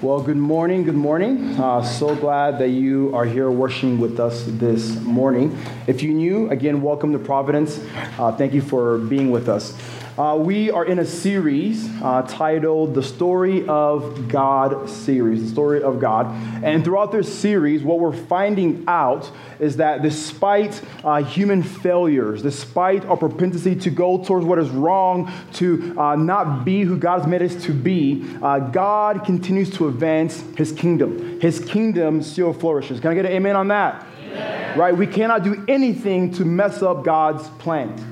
Well, good morning. Good morning. Uh, so glad that you are here worshiping with us this morning. If you're new, again, welcome to Providence. Uh, thank you for being with us. Uh, we are in a series uh, titled The Story of God series, the story of God. And throughout this series, what we're finding out is that despite uh, human failures, despite our propensity to go towards what is wrong, to uh, not be who God has made us to be, uh, God continues to advance his kingdom. His kingdom still flourishes. Can I get an amen on that? Amen. Right? We cannot do anything to mess up God's plan.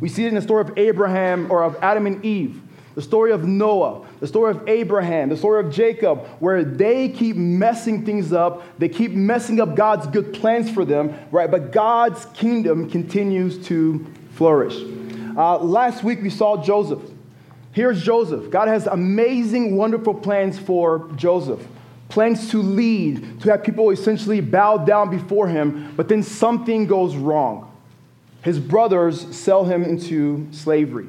We see it in the story of Abraham or of Adam and Eve, the story of Noah, the story of Abraham, the story of Jacob, where they keep messing things up. They keep messing up God's good plans for them, right? But God's kingdom continues to flourish. Uh, last week we saw Joseph. Here's Joseph. God has amazing, wonderful plans for Joseph plans to lead, to have people essentially bow down before him, but then something goes wrong his brothers sell him into slavery.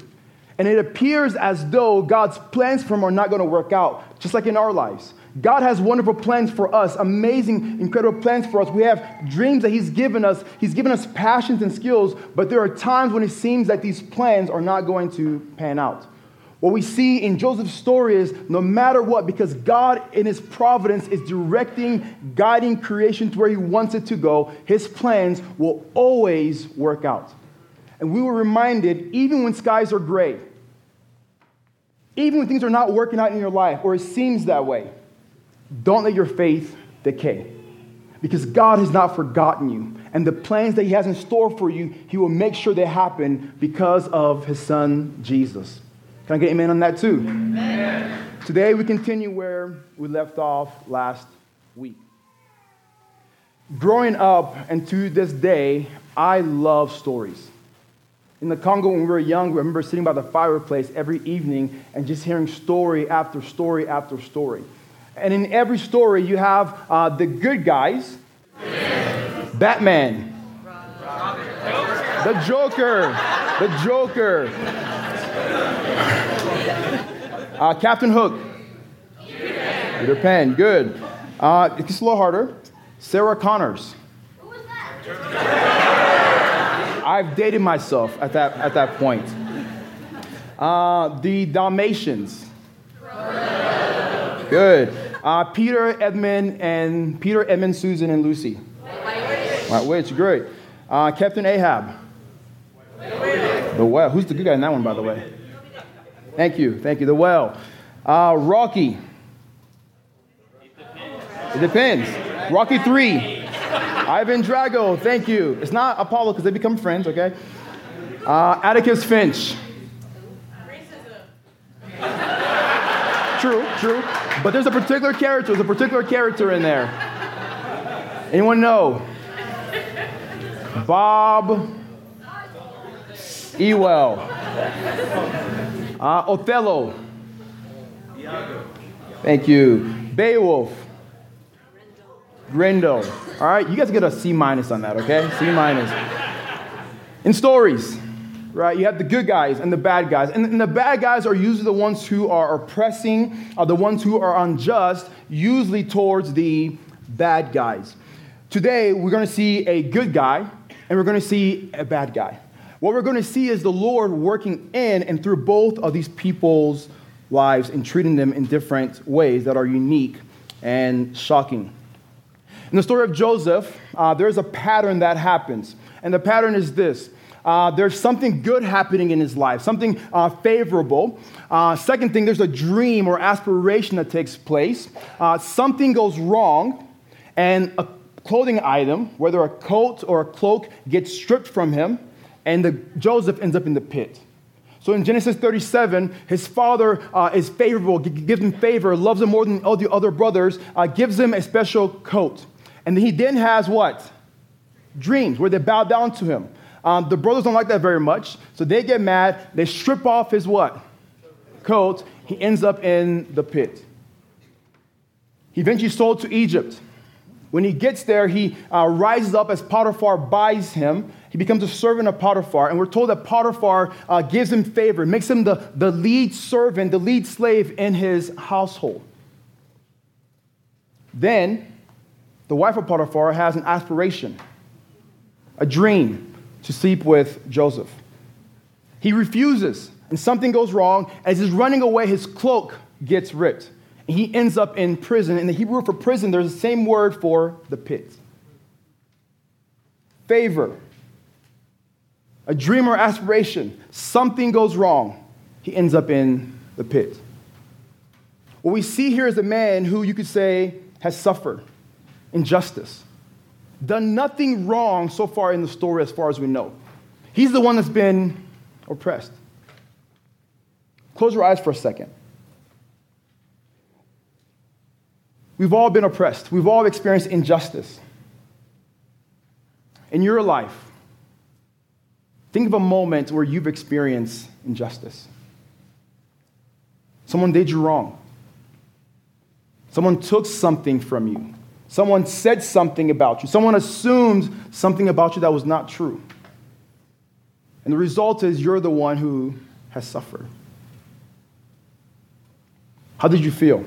And it appears as though God's plans for him are not going to work out, just like in our lives. God has wonderful plans for us, amazing, incredible plans for us. We have dreams that He's given us. He's given us passions and skills, but there are times when it seems that these plans are not going to pan out. What we see in Joseph's story is no matter what, because God in his providence is directing, guiding creation to where he wants it to go, his plans will always work out. And we were reminded, even when skies are gray, even when things are not working out in your life, or it seems that way, don't let your faith decay. Because God has not forgotten you. And the plans that He has in store for you, He will make sure they happen because of His Son, Jesus. Can I get amen on that too? Amen. Today we continue where we left off last week. Growing up and to this day, I love stories. In the Congo, when we were young, we remember sitting by the fireplace every evening and just hearing story after story after story. And in every story, you have uh, the good guys Batman, the Joker, the Joker, uh, Captain Hook. Peter Pan. Peter Pan. Good. Uh, it's a little harder. Sarah Connors. Who was that? I've dated myself at that, at that point. Uh, the Dalmatians. Good. Uh, Peter, Edmund, and Peter, Edmund, Susan, and Lucy. White Witch. Great. Uh, Captain Ahab. The well. Who's the good guy in that one, by the way? Thank you. Thank you. The well. Uh, Rocky. It depends. Rocky 3. Ivan Drago. Thank you. It's not Apollo because they become friends, okay? Uh, Atticus Finch. True, true. But there's a particular character. There's a particular character in there. Anyone know? Bob Ewell. Uh, Othello. Thank you. Beowulf. Grendel. All right, you guys get a C minus on that, okay? C minus. In stories, right, you have the good guys and the bad guys. And, and the bad guys are usually the ones who are oppressing, are the ones who are unjust, usually towards the bad guys. Today, we're going to see a good guy and we're going to see a bad guy. What we're going to see is the Lord working in and through both of these people's lives and treating them in different ways that are unique and shocking. In the story of Joseph, uh, there's a pattern that happens. And the pattern is this uh, there's something good happening in his life, something uh, favorable. Uh, second thing, there's a dream or aspiration that takes place. Uh, something goes wrong, and a clothing item, whether a coat or a cloak, gets stripped from him and the, Joseph ends up in the pit. So in Genesis 37, his father uh, is favorable, gives him favor, loves him more than all the other brothers, uh, gives him a special coat. And he then has what? Dreams where they bow down to him. Um, the brothers don't like that very much, so they get mad. They strip off his what? Coat. He ends up in the pit. He eventually sold to Egypt. When he gets there, he uh, rises up as Potiphar buys him he becomes a servant of Potiphar, and we're told that Potiphar uh, gives him favor, makes him the, the lead servant, the lead slave in his household. Then the wife of Potiphar has an aspiration, a dream to sleep with Joseph. He refuses, and something goes wrong. As he's running away, his cloak gets ripped. He ends up in prison. In the Hebrew for prison, there's the same word for the pit. Favor, a dream or aspiration, something goes wrong. He ends up in the pit. What we see here is a man who you could say has suffered injustice, done nothing wrong so far in the story as far as we know. He's the one that's been oppressed. Close your eyes for a second. We've all been oppressed. We've all experienced injustice. In your life, think of a moment where you've experienced injustice. Someone did you wrong. Someone took something from you. Someone said something about you. Someone assumed something about you that was not true. And the result is you're the one who has suffered. How did you feel?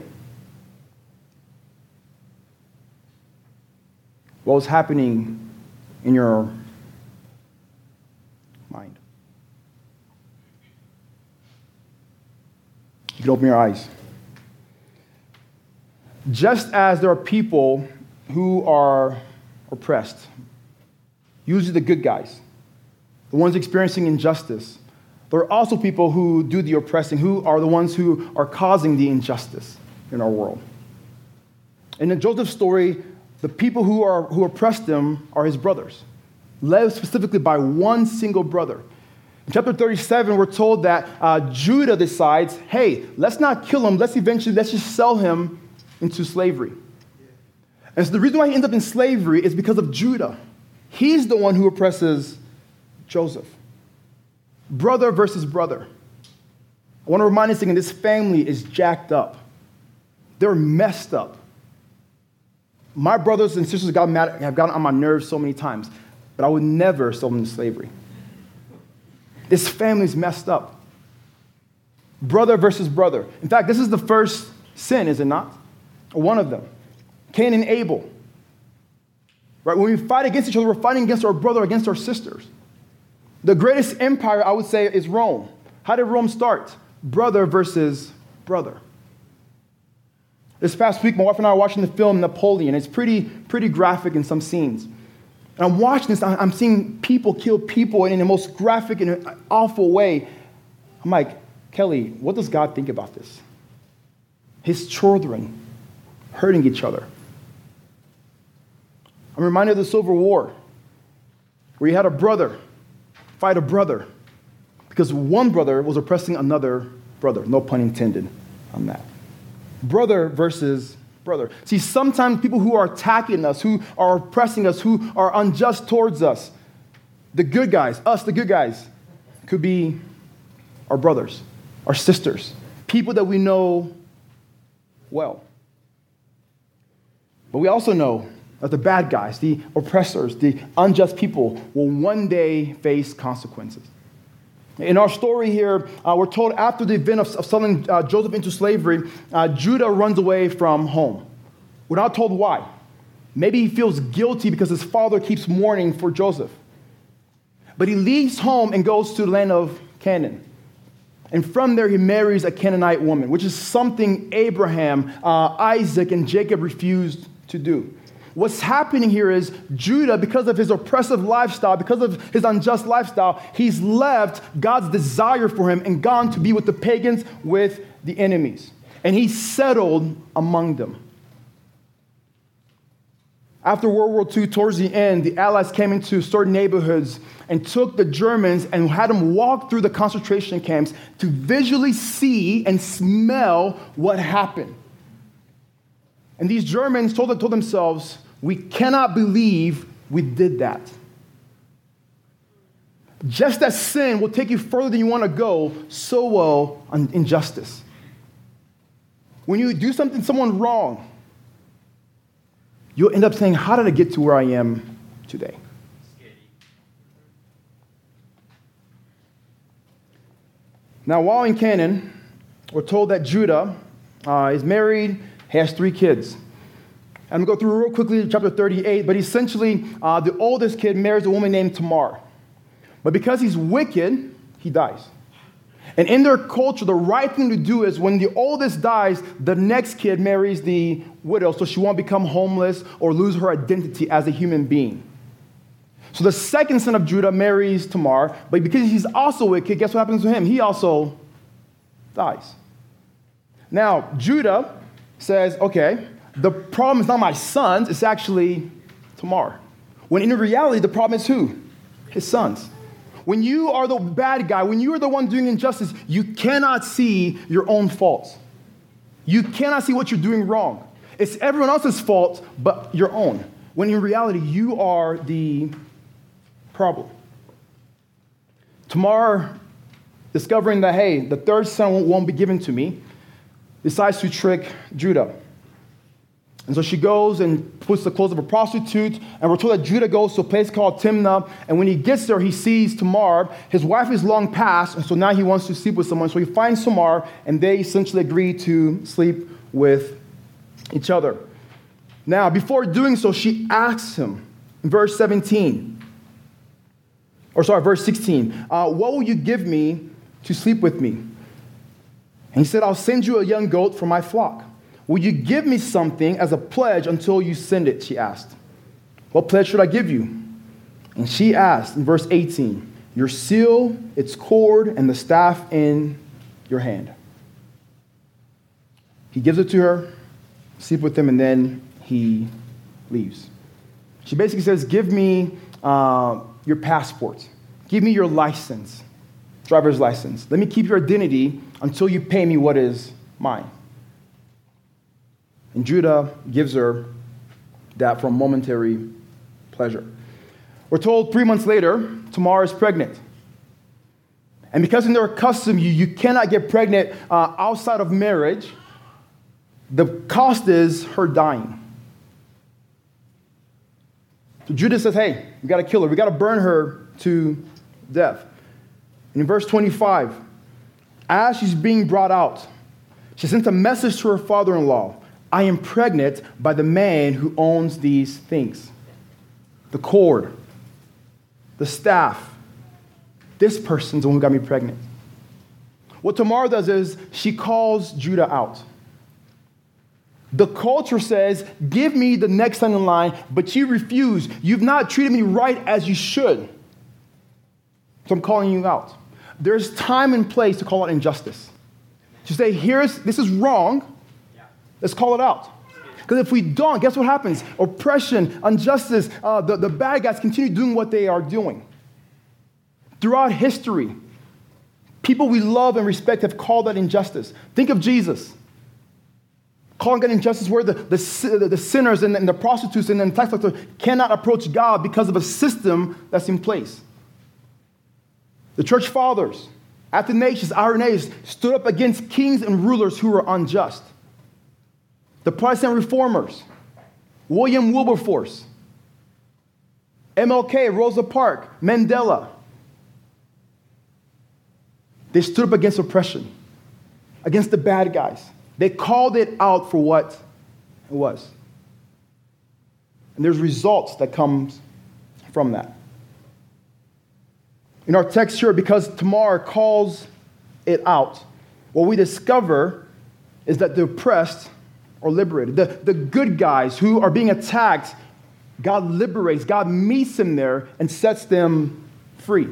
What was happening in your mind? You can open your eyes. Just as there are people who are oppressed, usually the good guys, the ones experiencing injustice, there are also people who do the oppressing, who are the ones who are causing the injustice in our world. And in Joseph's story, the people who, are, who oppressed him are his brothers, led specifically by one single brother. In chapter 37, we're told that uh, Judah decides, hey, let's not kill him, let's eventually, let's just sell him into slavery. And so the reason why he ends up in slavery is because of Judah. He's the one who oppresses Joseph. Brother versus brother. I want to remind us again this family is jacked up. They're messed up. My brothers and sisters got mad, have gotten on my nerves so many times, but I would never sell them to slavery. This family's messed up. Brother versus brother. In fact, this is the first sin, is it not? one of them. Cain and Abel. Right? When we fight against each other, we're fighting against our brother, against our sisters. The greatest empire, I would say, is Rome. How did Rome start? Brother versus brother. This past week, my wife and I were watching the film Napoleon. It's pretty, pretty graphic in some scenes. And I'm watching this, I'm seeing people kill people in the most graphic and awful way. I'm like, Kelly, what does God think about this? His children hurting each other. I'm reminded of the Civil War, where you had a brother fight a brother because one brother was oppressing another brother. No pun intended on that. Brother versus brother. See, sometimes people who are attacking us, who are oppressing us, who are unjust towards us, the good guys, us, the good guys, could be our brothers, our sisters, people that we know well. But we also know that the bad guys, the oppressors, the unjust people will one day face consequences. In our story here, uh, we're told after the event of, of selling uh, Joseph into slavery, uh, Judah runs away from home. We're not told why. Maybe he feels guilty because his father keeps mourning for Joseph. But he leaves home and goes to the land of Canaan. And from there, he marries a Canaanite woman, which is something Abraham, uh, Isaac, and Jacob refused to do. What's happening here is Judah, because of his oppressive lifestyle, because of his unjust lifestyle, he's left God's desire for him and gone to be with the pagans, with the enemies. And he settled among them. After World War II, towards the end, the Allies came into certain neighborhoods and took the Germans and had them walk through the concentration camps to visually see and smell what happened. And these Germans told, told themselves, we cannot believe we did that. Just as sin will take you further than you want to go, so will injustice. When you do something someone wrong, you'll end up saying, How did I get to where I am today? Now, while in Canaan, we're told that Judah uh, is married has three kids. I'm going to go through real quickly chapter 38, but essentially, uh, the oldest kid marries a woman named Tamar. But because he's wicked, he dies. And in their culture, the right thing to do is when the oldest dies, the next kid marries the widow so she won't become homeless or lose her identity as a human being. So the second son of Judah marries Tamar, but because he's also wicked, guess what happens to him? He also dies. Now, Judah says, okay, the problem is not my sons, it's actually Tamar. When in reality, the problem is who? His sons. When you are the bad guy, when you are the one doing injustice, you cannot see your own faults. You cannot see what you're doing wrong. It's everyone else's fault but your own. When in reality, you are the problem. Tamar, discovering that, hey, the third son won't be given to me, decides to trick Judah. And so she goes and puts the clothes of a prostitute. And we're told that Judah goes to a place called Timnah. And when he gets there, he sees Tamar. His wife is long past, and so now he wants to sleep with someone. So he finds Tamar, and they essentially agree to sleep with each other. Now, before doing so, she asks him in verse 17, or sorry, verse 16, uh, What will you give me to sleep with me? And he said, I'll send you a young goat from my flock. Will you give me something as a pledge until you send it? She asked. What pledge should I give you? And she asked in verse 18, Your seal, its cord, and the staff in your hand. He gives it to her, sleep with him, and then he leaves. She basically says, Give me uh, your passport, give me your license, driver's license. Let me keep your identity until you pay me what is mine. And Judah gives her that for momentary pleasure. We're told three months later, Tamar is pregnant. And because in their custom, you, you cannot get pregnant uh, outside of marriage, the cost is her dying. So Judah says, hey, we got to kill her. We got to burn her to death. And in verse 25, as she's being brought out, she sent a message to her father in law I am pregnant by the man who owns these things the cord, the staff. This person's the one who got me pregnant. What Tamar does is she calls Judah out. The culture says, Give me the next son in line, but you refuse. You've not treated me right as you should. So I'm calling you out. There's time and place to call out injustice. To say, Here's this is wrong, Let's call it out. Because if we don't, guess what happens? Oppression, injustice, uh, the, the bad guys continue doing what they are doing. Throughout history, people we love and respect have called that injustice. Think of Jesus. Calling that injustice where the, the, the sinners and the, and the prostitutes and the tax collectors cannot approach God because of a system that's in place. The church fathers, Athanasius, Irenaeus, stood up against kings and rulers who were unjust the Protestant reformers, William Wilberforce, MLK, Rosa Parks, Mandela. They stood up against oppression, against the bad guys. They called it out for what it was. And there's results that comes from that. In our text here, because Tamar calls it out, what we discover is that the oppressed or liberated. The, the good guys who are being attacked, God liberates, God meets them there and sets them free.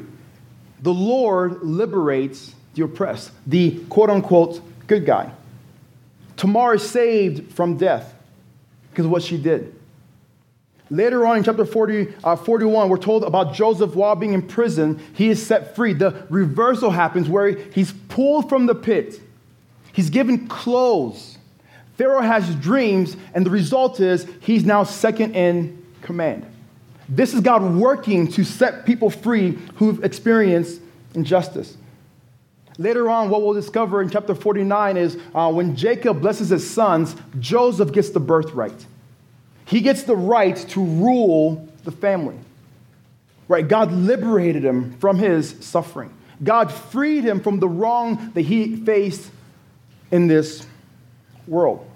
The Lord liberates the oppressed, the quote unquote good guy. Tamar is saved from death because of what she did. Later on in chapter 40, uh, 41, we're told about Joseph while being in prison, he is set free. The reversal happens where he's pulled from the pit, he's given clothes Pharaoh has dreams, and the result is he's now second in command. This is God working to set people free who've experienced injustice. Later on, what we'll discover in chapter 49 is uh, when Jacob blesses his sons, Joseph gets the birthright. He gets the right to rule the family. Right? God liberated him from his suffering. God freed him from the wrong that he faced in this world.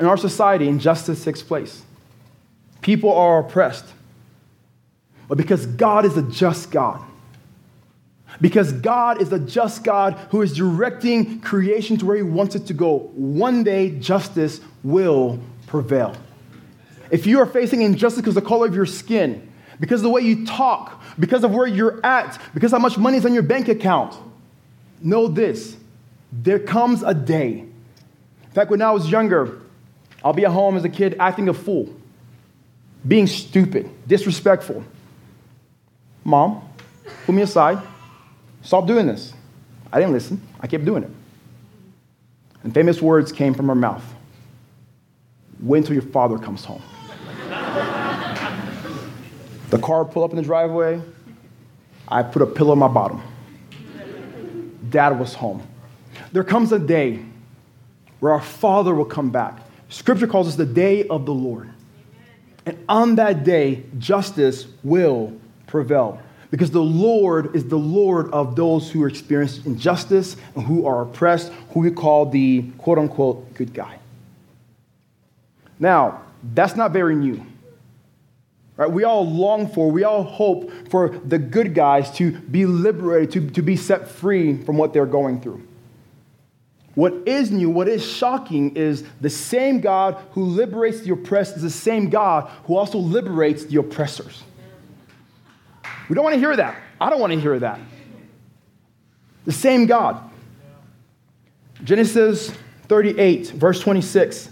in our society, injustice takes place. People are oppressed. But because God is a just God, because God is a just God who is directing creation to where He wants it to go, one day justice will prevail. If you are facing injustice because of the color of your skin, because of the way you talk, because of where you're at, because how much money is on your bank account, know this there comes a day. In fact, when I was younger, I'll be at home as a kid acting a fool, being stupid, disrespectful. Mom, pull me aside. Stop doing this. I didn't listen. I kept doing it. And famous words came from her mouth Wait until your father comes home. the car pulled up in the driveway. I put a pillow in my bottom. Dad was home. There comes a day where our Father will come back. Scripture calls us the day of the Lord. And on that day, justice will prevail. Because the Lord is the Lord of those who experience injustice and who are oppressed, who we call the quote unquote good guy. Now, that's not very new. Right? We all long for, we all hope for the good guys to be liberated, to, to be set free from what they're going through. What is new, what is shocking, is the same God who liberates the oppressed is the same God who also liberates the oppressors. We don't want to hear that. I don't want to hear that. The same God. Genesis 38, verse 26.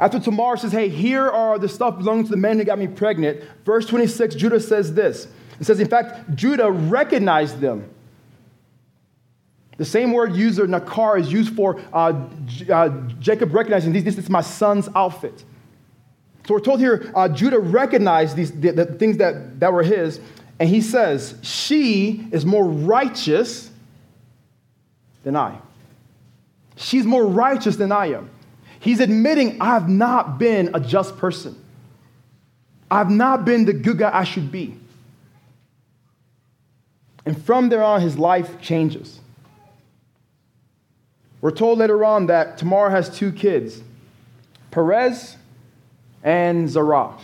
After Tamar says, Hey, here are the stuff belonging to the men who got me pregnant, verse 26, Judah says this. It says, In fact, Judah recognized them. The same word user, Nakar is used for uh, uh, Jacob recognizing this, this is my son's outfit. So we're told here uh, Judah recognized these, the, the things that, that were his, and he says, She is more righteous than I. She's more righteous than I am. He's admitting, I've not been a just person. I've not been the good guy I should be. And from there on, his life changes. We're told later on that Tamar has two kids, Perez and Zerah.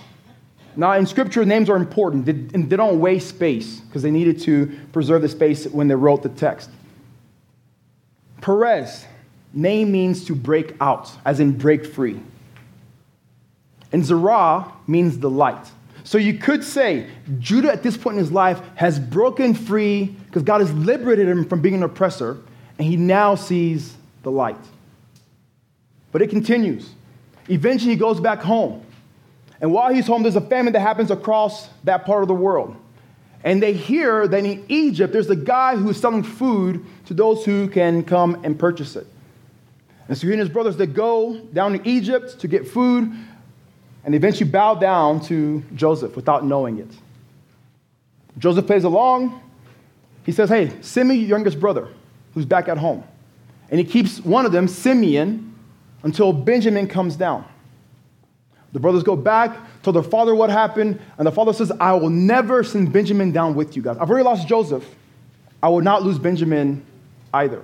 Now, in scripture, names are important. They, don't waste space because they needed to preserve the space when they wrote the text. Perez, name means to break out, as in break free. And Zerah means the light. So you could say Judah at this point in his life has broken free because God has liberated him from being an oppressor, and he now sees the light. But it continues. Eventually, he goes back home. And while he's home, there's a famine that happens across that part of the world. And they hear that in Egypt, there's a guy who's selling food to those who can come and purchase it. And so he and his brothers, they go down to Egypt to get food, and eventually bow down to Joseph without knowing it. Joseph plays along. He says, Hey, send me your youngest brother who's back at home. And he keeps one of them, Simeon, until Benjamin comes down. The brothers go back, tell their father what happened, and the father says, I will never send Benjamin down with you guys. I've already lost Joseph. I will not lose Benjamin either.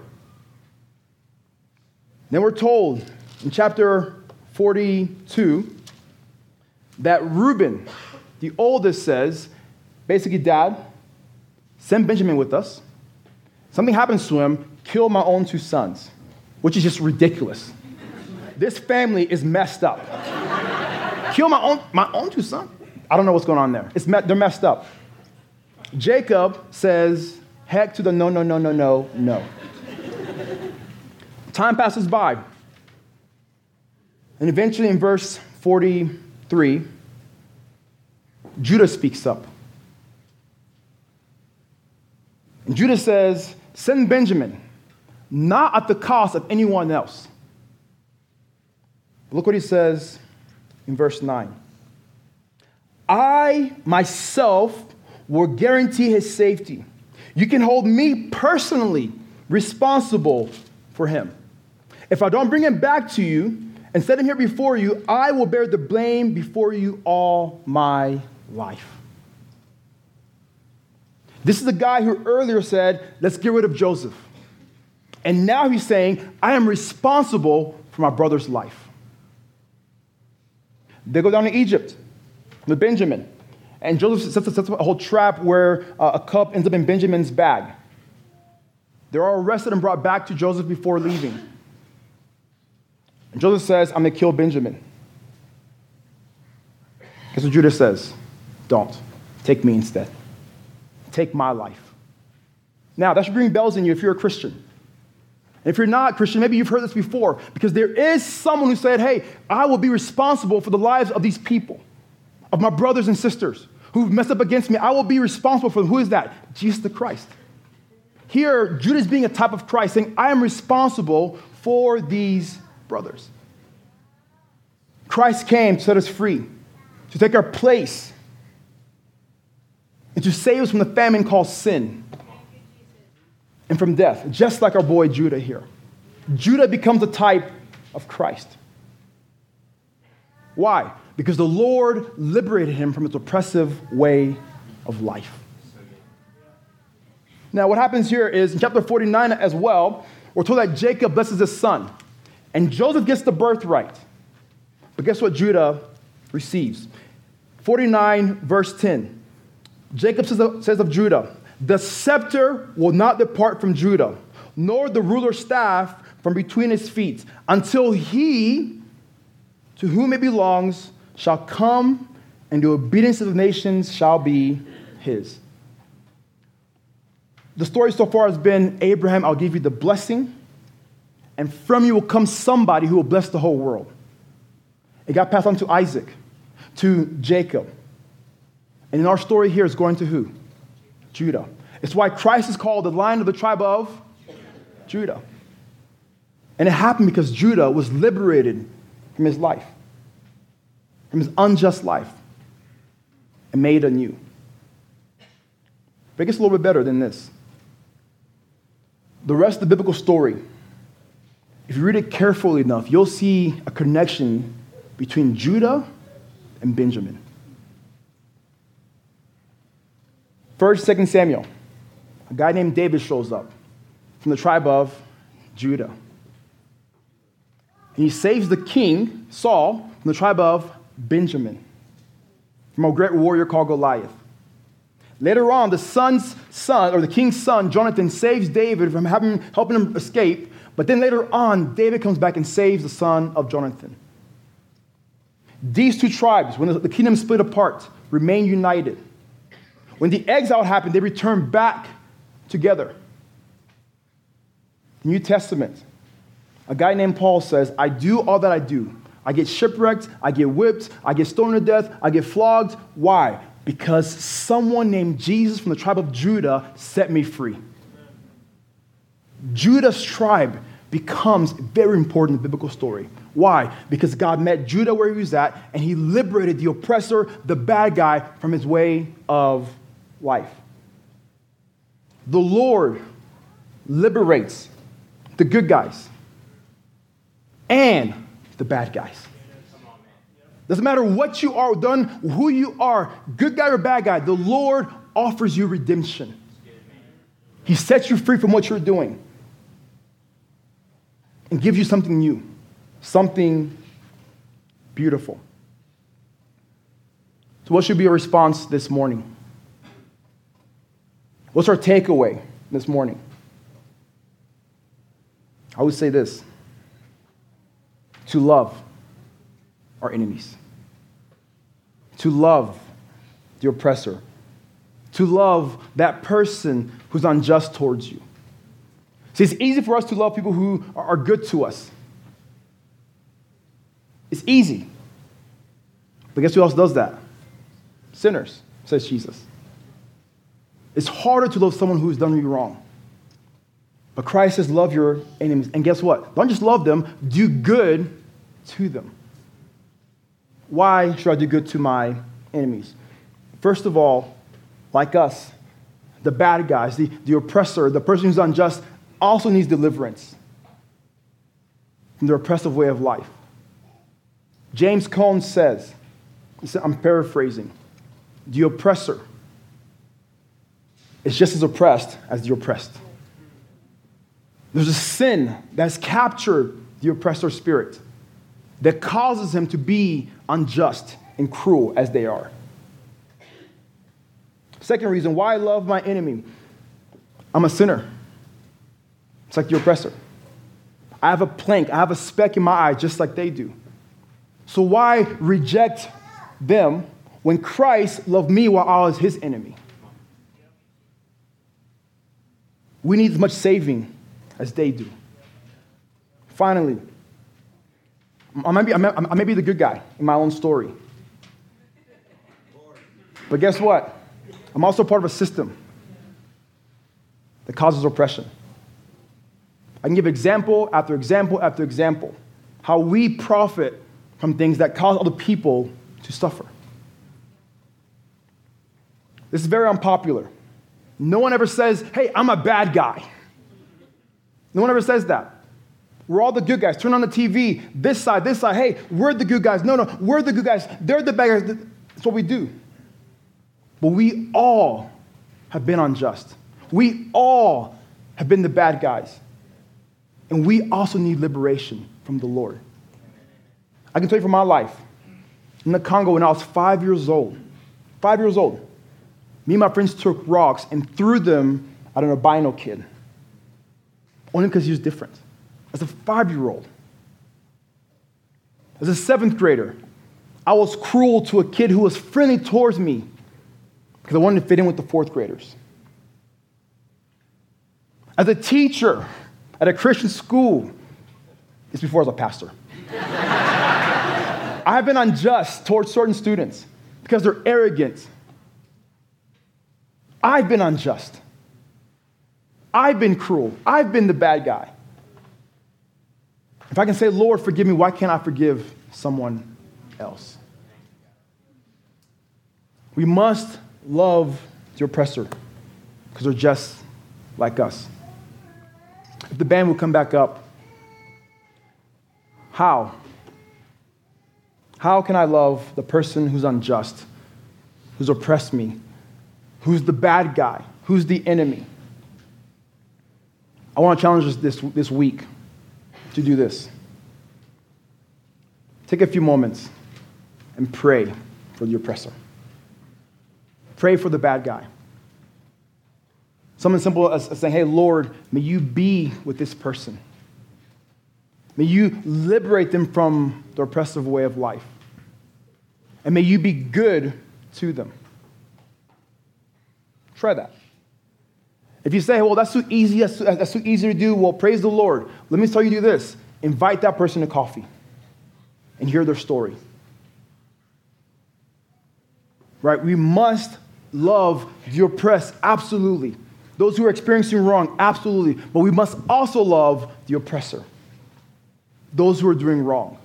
Then we're told in chapter 42 that Reuben, the oldest, says, basically, Dad, send Benjamin with us. Something happens to him, kill my own two sons, which is just ridiculous. This family is messed up kill my own, my own two sons. I don't know what's going on there. It's, they're messed up. Jacob says, heck to the no, no, no, no, no, no. Time passes by. And eventually, in verse 43, Judah speaks up. And Judah says, Send Benjamin, not at the cost of anyone else. Look what he says in verse 9. I myself will guarantee his safety. You can hold me personally responsible for him. If I don't bring him back to you and set him here before you, I will bear the blame before you all my life. This is the guy who earlier said, Let's get rid of Joseph. And now he's saying, I am responsible for my brother's life. They go down to Egypt with Benjamin. And Joseph sets, up a whole trap where uh, a cup ends up in Benjamin's bag. They're all arrested and brought back to Joseph before leaving. And Joseph says, I'm going to kill Benjamin. Guess what Judah says? Don't. Take me instead. Take my life. Now, that should ring bells in you if you're a Christian. If you're not Christian, maybe you've heard this before, because there is someone who said, Hey, I will be responsible for the lives of these people, of my brothers and sisters who've messed up against me. I will be responsible for them. Who is that? Jesus the Christ. Here, Judah is being a type of Christ, saying, I am responsible for these brothers. Christ came to set us free, to take our place, and to save us from the famine called sin and from death, just like our boy Judah here. Judah becomes a type of Christ. Why? Because the Lord liberated him from its oppressive way of life. Now, what happens here is in chapter 49 as well, we're told that Jacob blesses his son, and Joseph gets the birthright. But guess what Judah receives? 49, verse 10. Jacob says of, says of Judah, The scepter will not depart from Judah, nor the ruler's staff from between his feet, until he to whom it belongs shall come, and the obedience of the nations shall be his. The story so far has been Abraham, I'll give you the blessing, and from you will come somebody who will bless the whole world. It got passed on to Isaac, to Jacob. And in our story here, it's going to who? Judah. It's why Christ is called the lion of the tribe of Judah. And it happened because Judah was liberated from his life, from his unjust life, and made anew. But it gets a little bit better than this. The rest of the biblical story, if you read it carefully enough, you'll see a connection between Judah and Benjamin. First, Second Samuel, a guy named David shows up from the tribe of Judah. And he saves the king, Saul, from the tribe of Benjamin, from a great warrior called Goliath. Later on, the son's son, or the king's son, Jonathan, saves David from having, helping him escape. But then later on, David comes back and saves the son of Jonathan. These two tribes, when the kingdom split apart, remain united. When the exile happened, they returned back together. The New Testament, a guy named Paul says, I do all that I do. I get shipwrecked, I get whipped, I get stoned to death, I get flogged. Why? Because someone named Jesus from the tribe of Judah set me free. Judah's tribe becomes very important in the biblical story. Why? Because God met Judah where he was at and he liberated the oppressor, the bad guy, from his way of life. The Lord liberates the good guys and the bad guys. Doesn't matter what you are done, who you are, good guy or bad guy, the Lord offers you redemption. He sets you free from what you're doing and gives you something new, something beautiful. So, what should be your response this morning? What's our takeaway this morning? I would say this to love our enemies, to love the oppressor, to love that person who's unjust towards you. See, it's easy for us to love people who are good to us. It's easy. But guess who else does that? Sinners, says Jesus. It's harder to love someone who's done you wrong. But Christ says, love your enemies. And guess what? Don't just love them, do good to them. Why should I do good to my enemies? First of all, like us, the bad guys, the, the oppressor, the person who's unjust, also needs deliverance from their oppressive way of life. James Cone says, I'm paraphrasing, the oppressor is just as oppressed as the oppressed. There's a sin that's captured the oppressor spirit. that causes him to be unjust and cruel as they are. Second reason why I love my enemy I'm a sinner. It's like the oppressor. I have a plank, I have a speck in my eye just like they do. So why reject them when Christ loved me while I was his enemy? We need as much saving as they do. Finally, I may, be, I, I be the good guy in my own story. But guess what? I'm also part of a system that causes oppression. I can give example after example after example how we profit from things that cause other people to suffer. This is very unpopular. No one ever says, hey, I'm a bad guy. No one ever says that. We're all the good guys. Turn on the TV, this side, this side. Hey, we're the good guys. No, no, we're the good guys. They're the bad guys. That's what we do. But we all have been unjust. We all have been the bad guys. And we also need liberation from the Lord. I can tell you from my life. In the Congo, when I was five years old, five years old, me and my friends took rocks and threw them at an albino kid. Only because he was different. As a five year old, as a seventh grader, I was cruel to a kid who was friendly towards me because I wanted to fit in with the fourth graders. As a teacher at a Christian school, it's before I was a pastor. I have been unjust towards certain students because they're arrogant. I've been unjust. I've been cruel. I've been the bad guy. If I can say, Lord, forgive me, why can't I forgive someone else? We must love the oppressor because they're just like us. If the band will come back up, how? How can I love the person who's unjust, who's oppressed me, who's the bad guy, who's the enemy? I want to challenge us this, this week to do this. Take a few moments and pray for the oppressor. Pray for the bad guy. Something simple as saying, Hey, Lord, may you be with this person. May you liberate them from the oppressive way of life. And may you be good to them. Try that. If you say, well, that's too easy, that's too, that's too easy to do, well, praise the Lord. Let me tell you do this invite that person to coffee and hear their story. Right? We must love the oppressed, absolutely. Those who are experiencing wrong, absolutely. But we must also love the oppressor, those who are doing wrong.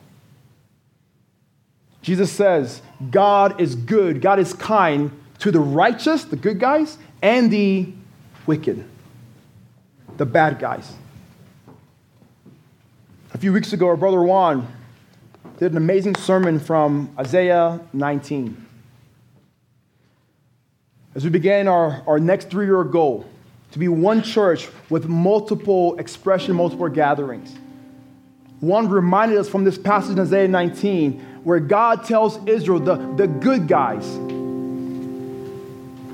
Jesus says, God is good, God is kind to the righteous, the good guys, and the wicked, the bad guys. A few weeks ago, our brother Juan did an amazing sermon from Isaiah 19. As we began our, our next three year goal, to be one church with multiple expression, multiple gatherings. Juan reminded us from this passage in Isaiah 19 where God tells Israel, the, the good guys,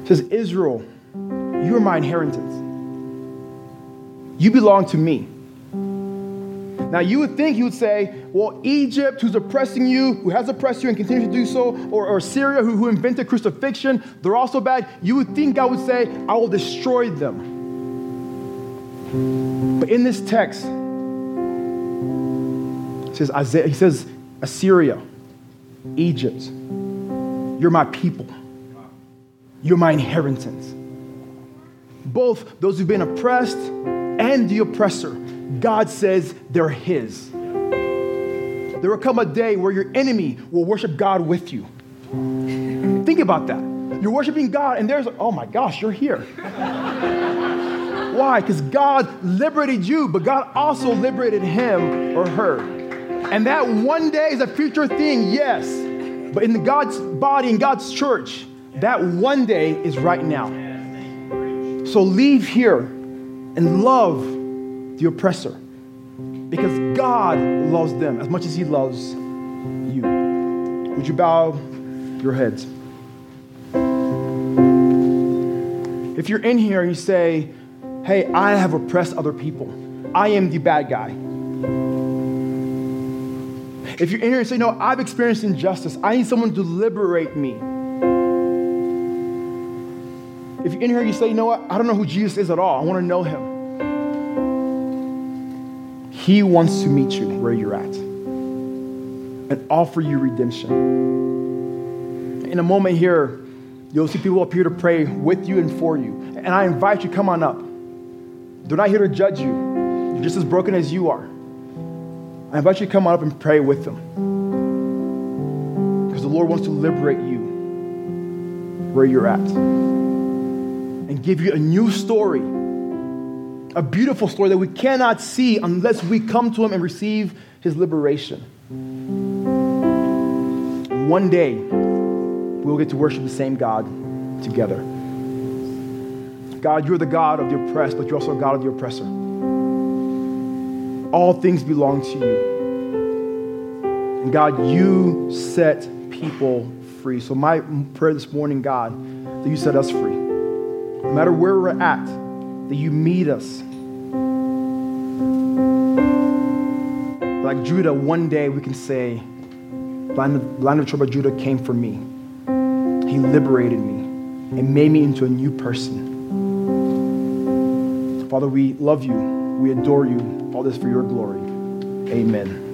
says, Israel, you are my inheritance. You belong to me. Now, you would think he would say, well, Egypt, who's oppressing you, who has oppressed you and continues to do so, or, or Syria, who, who invented crucifixion, they're also bad. You would think God would say, I will destroy them. But in this text, says Isaiah, he says, Assyria, Egypt, you're my people. You're my inheritance. Both those who've been oppressed and the oppressor, God says they're His. There will come a day where your enemy will worship God with you. Think about that. You're worshiping God, and there's, oh my gosh, you're here. Why? Because God liberated you, but God also liberated him or her. And that one day is a future thing, yes. But in God's body, in God's church, that one day is right now. So leave here and love the oppressor because God loves them as much as he loves you. Would you bow your heads? If you're in here and you say, hey, I have oppressed other people, I am the bad guy. If you're in here and say, no, I've experienced injustice, I need someone to liberate me. If you're in here you say, you know what, I don't know who Jesus is at all, I want to know him. He wants to meet you where you're at and offer you redemption. In a moment here, you'll see people up here to pray with you and for you. And I invite you, come on up. They're not here to judge you. You're just as broken as you are. I invite you to come on up and pray with them. Because the Lord wants to liberate you where you're at and give you a new story a beautiful story that we cannot see unless we come to Him and receive His liberation. One day, we will get to worship the same God together. God, you're the God of the oppressed, but you're also God of the oppressor. All things belong to you. And God, you set people free. So, my prayer this morning, God, that you set us free. No matter where we're at, that you meet us like Judah, one day we can say, Lion of, Lion of of Judah came for me. He liberated me and made me into a new person. Father, we love you. We adore you. All this for your glory. Amen.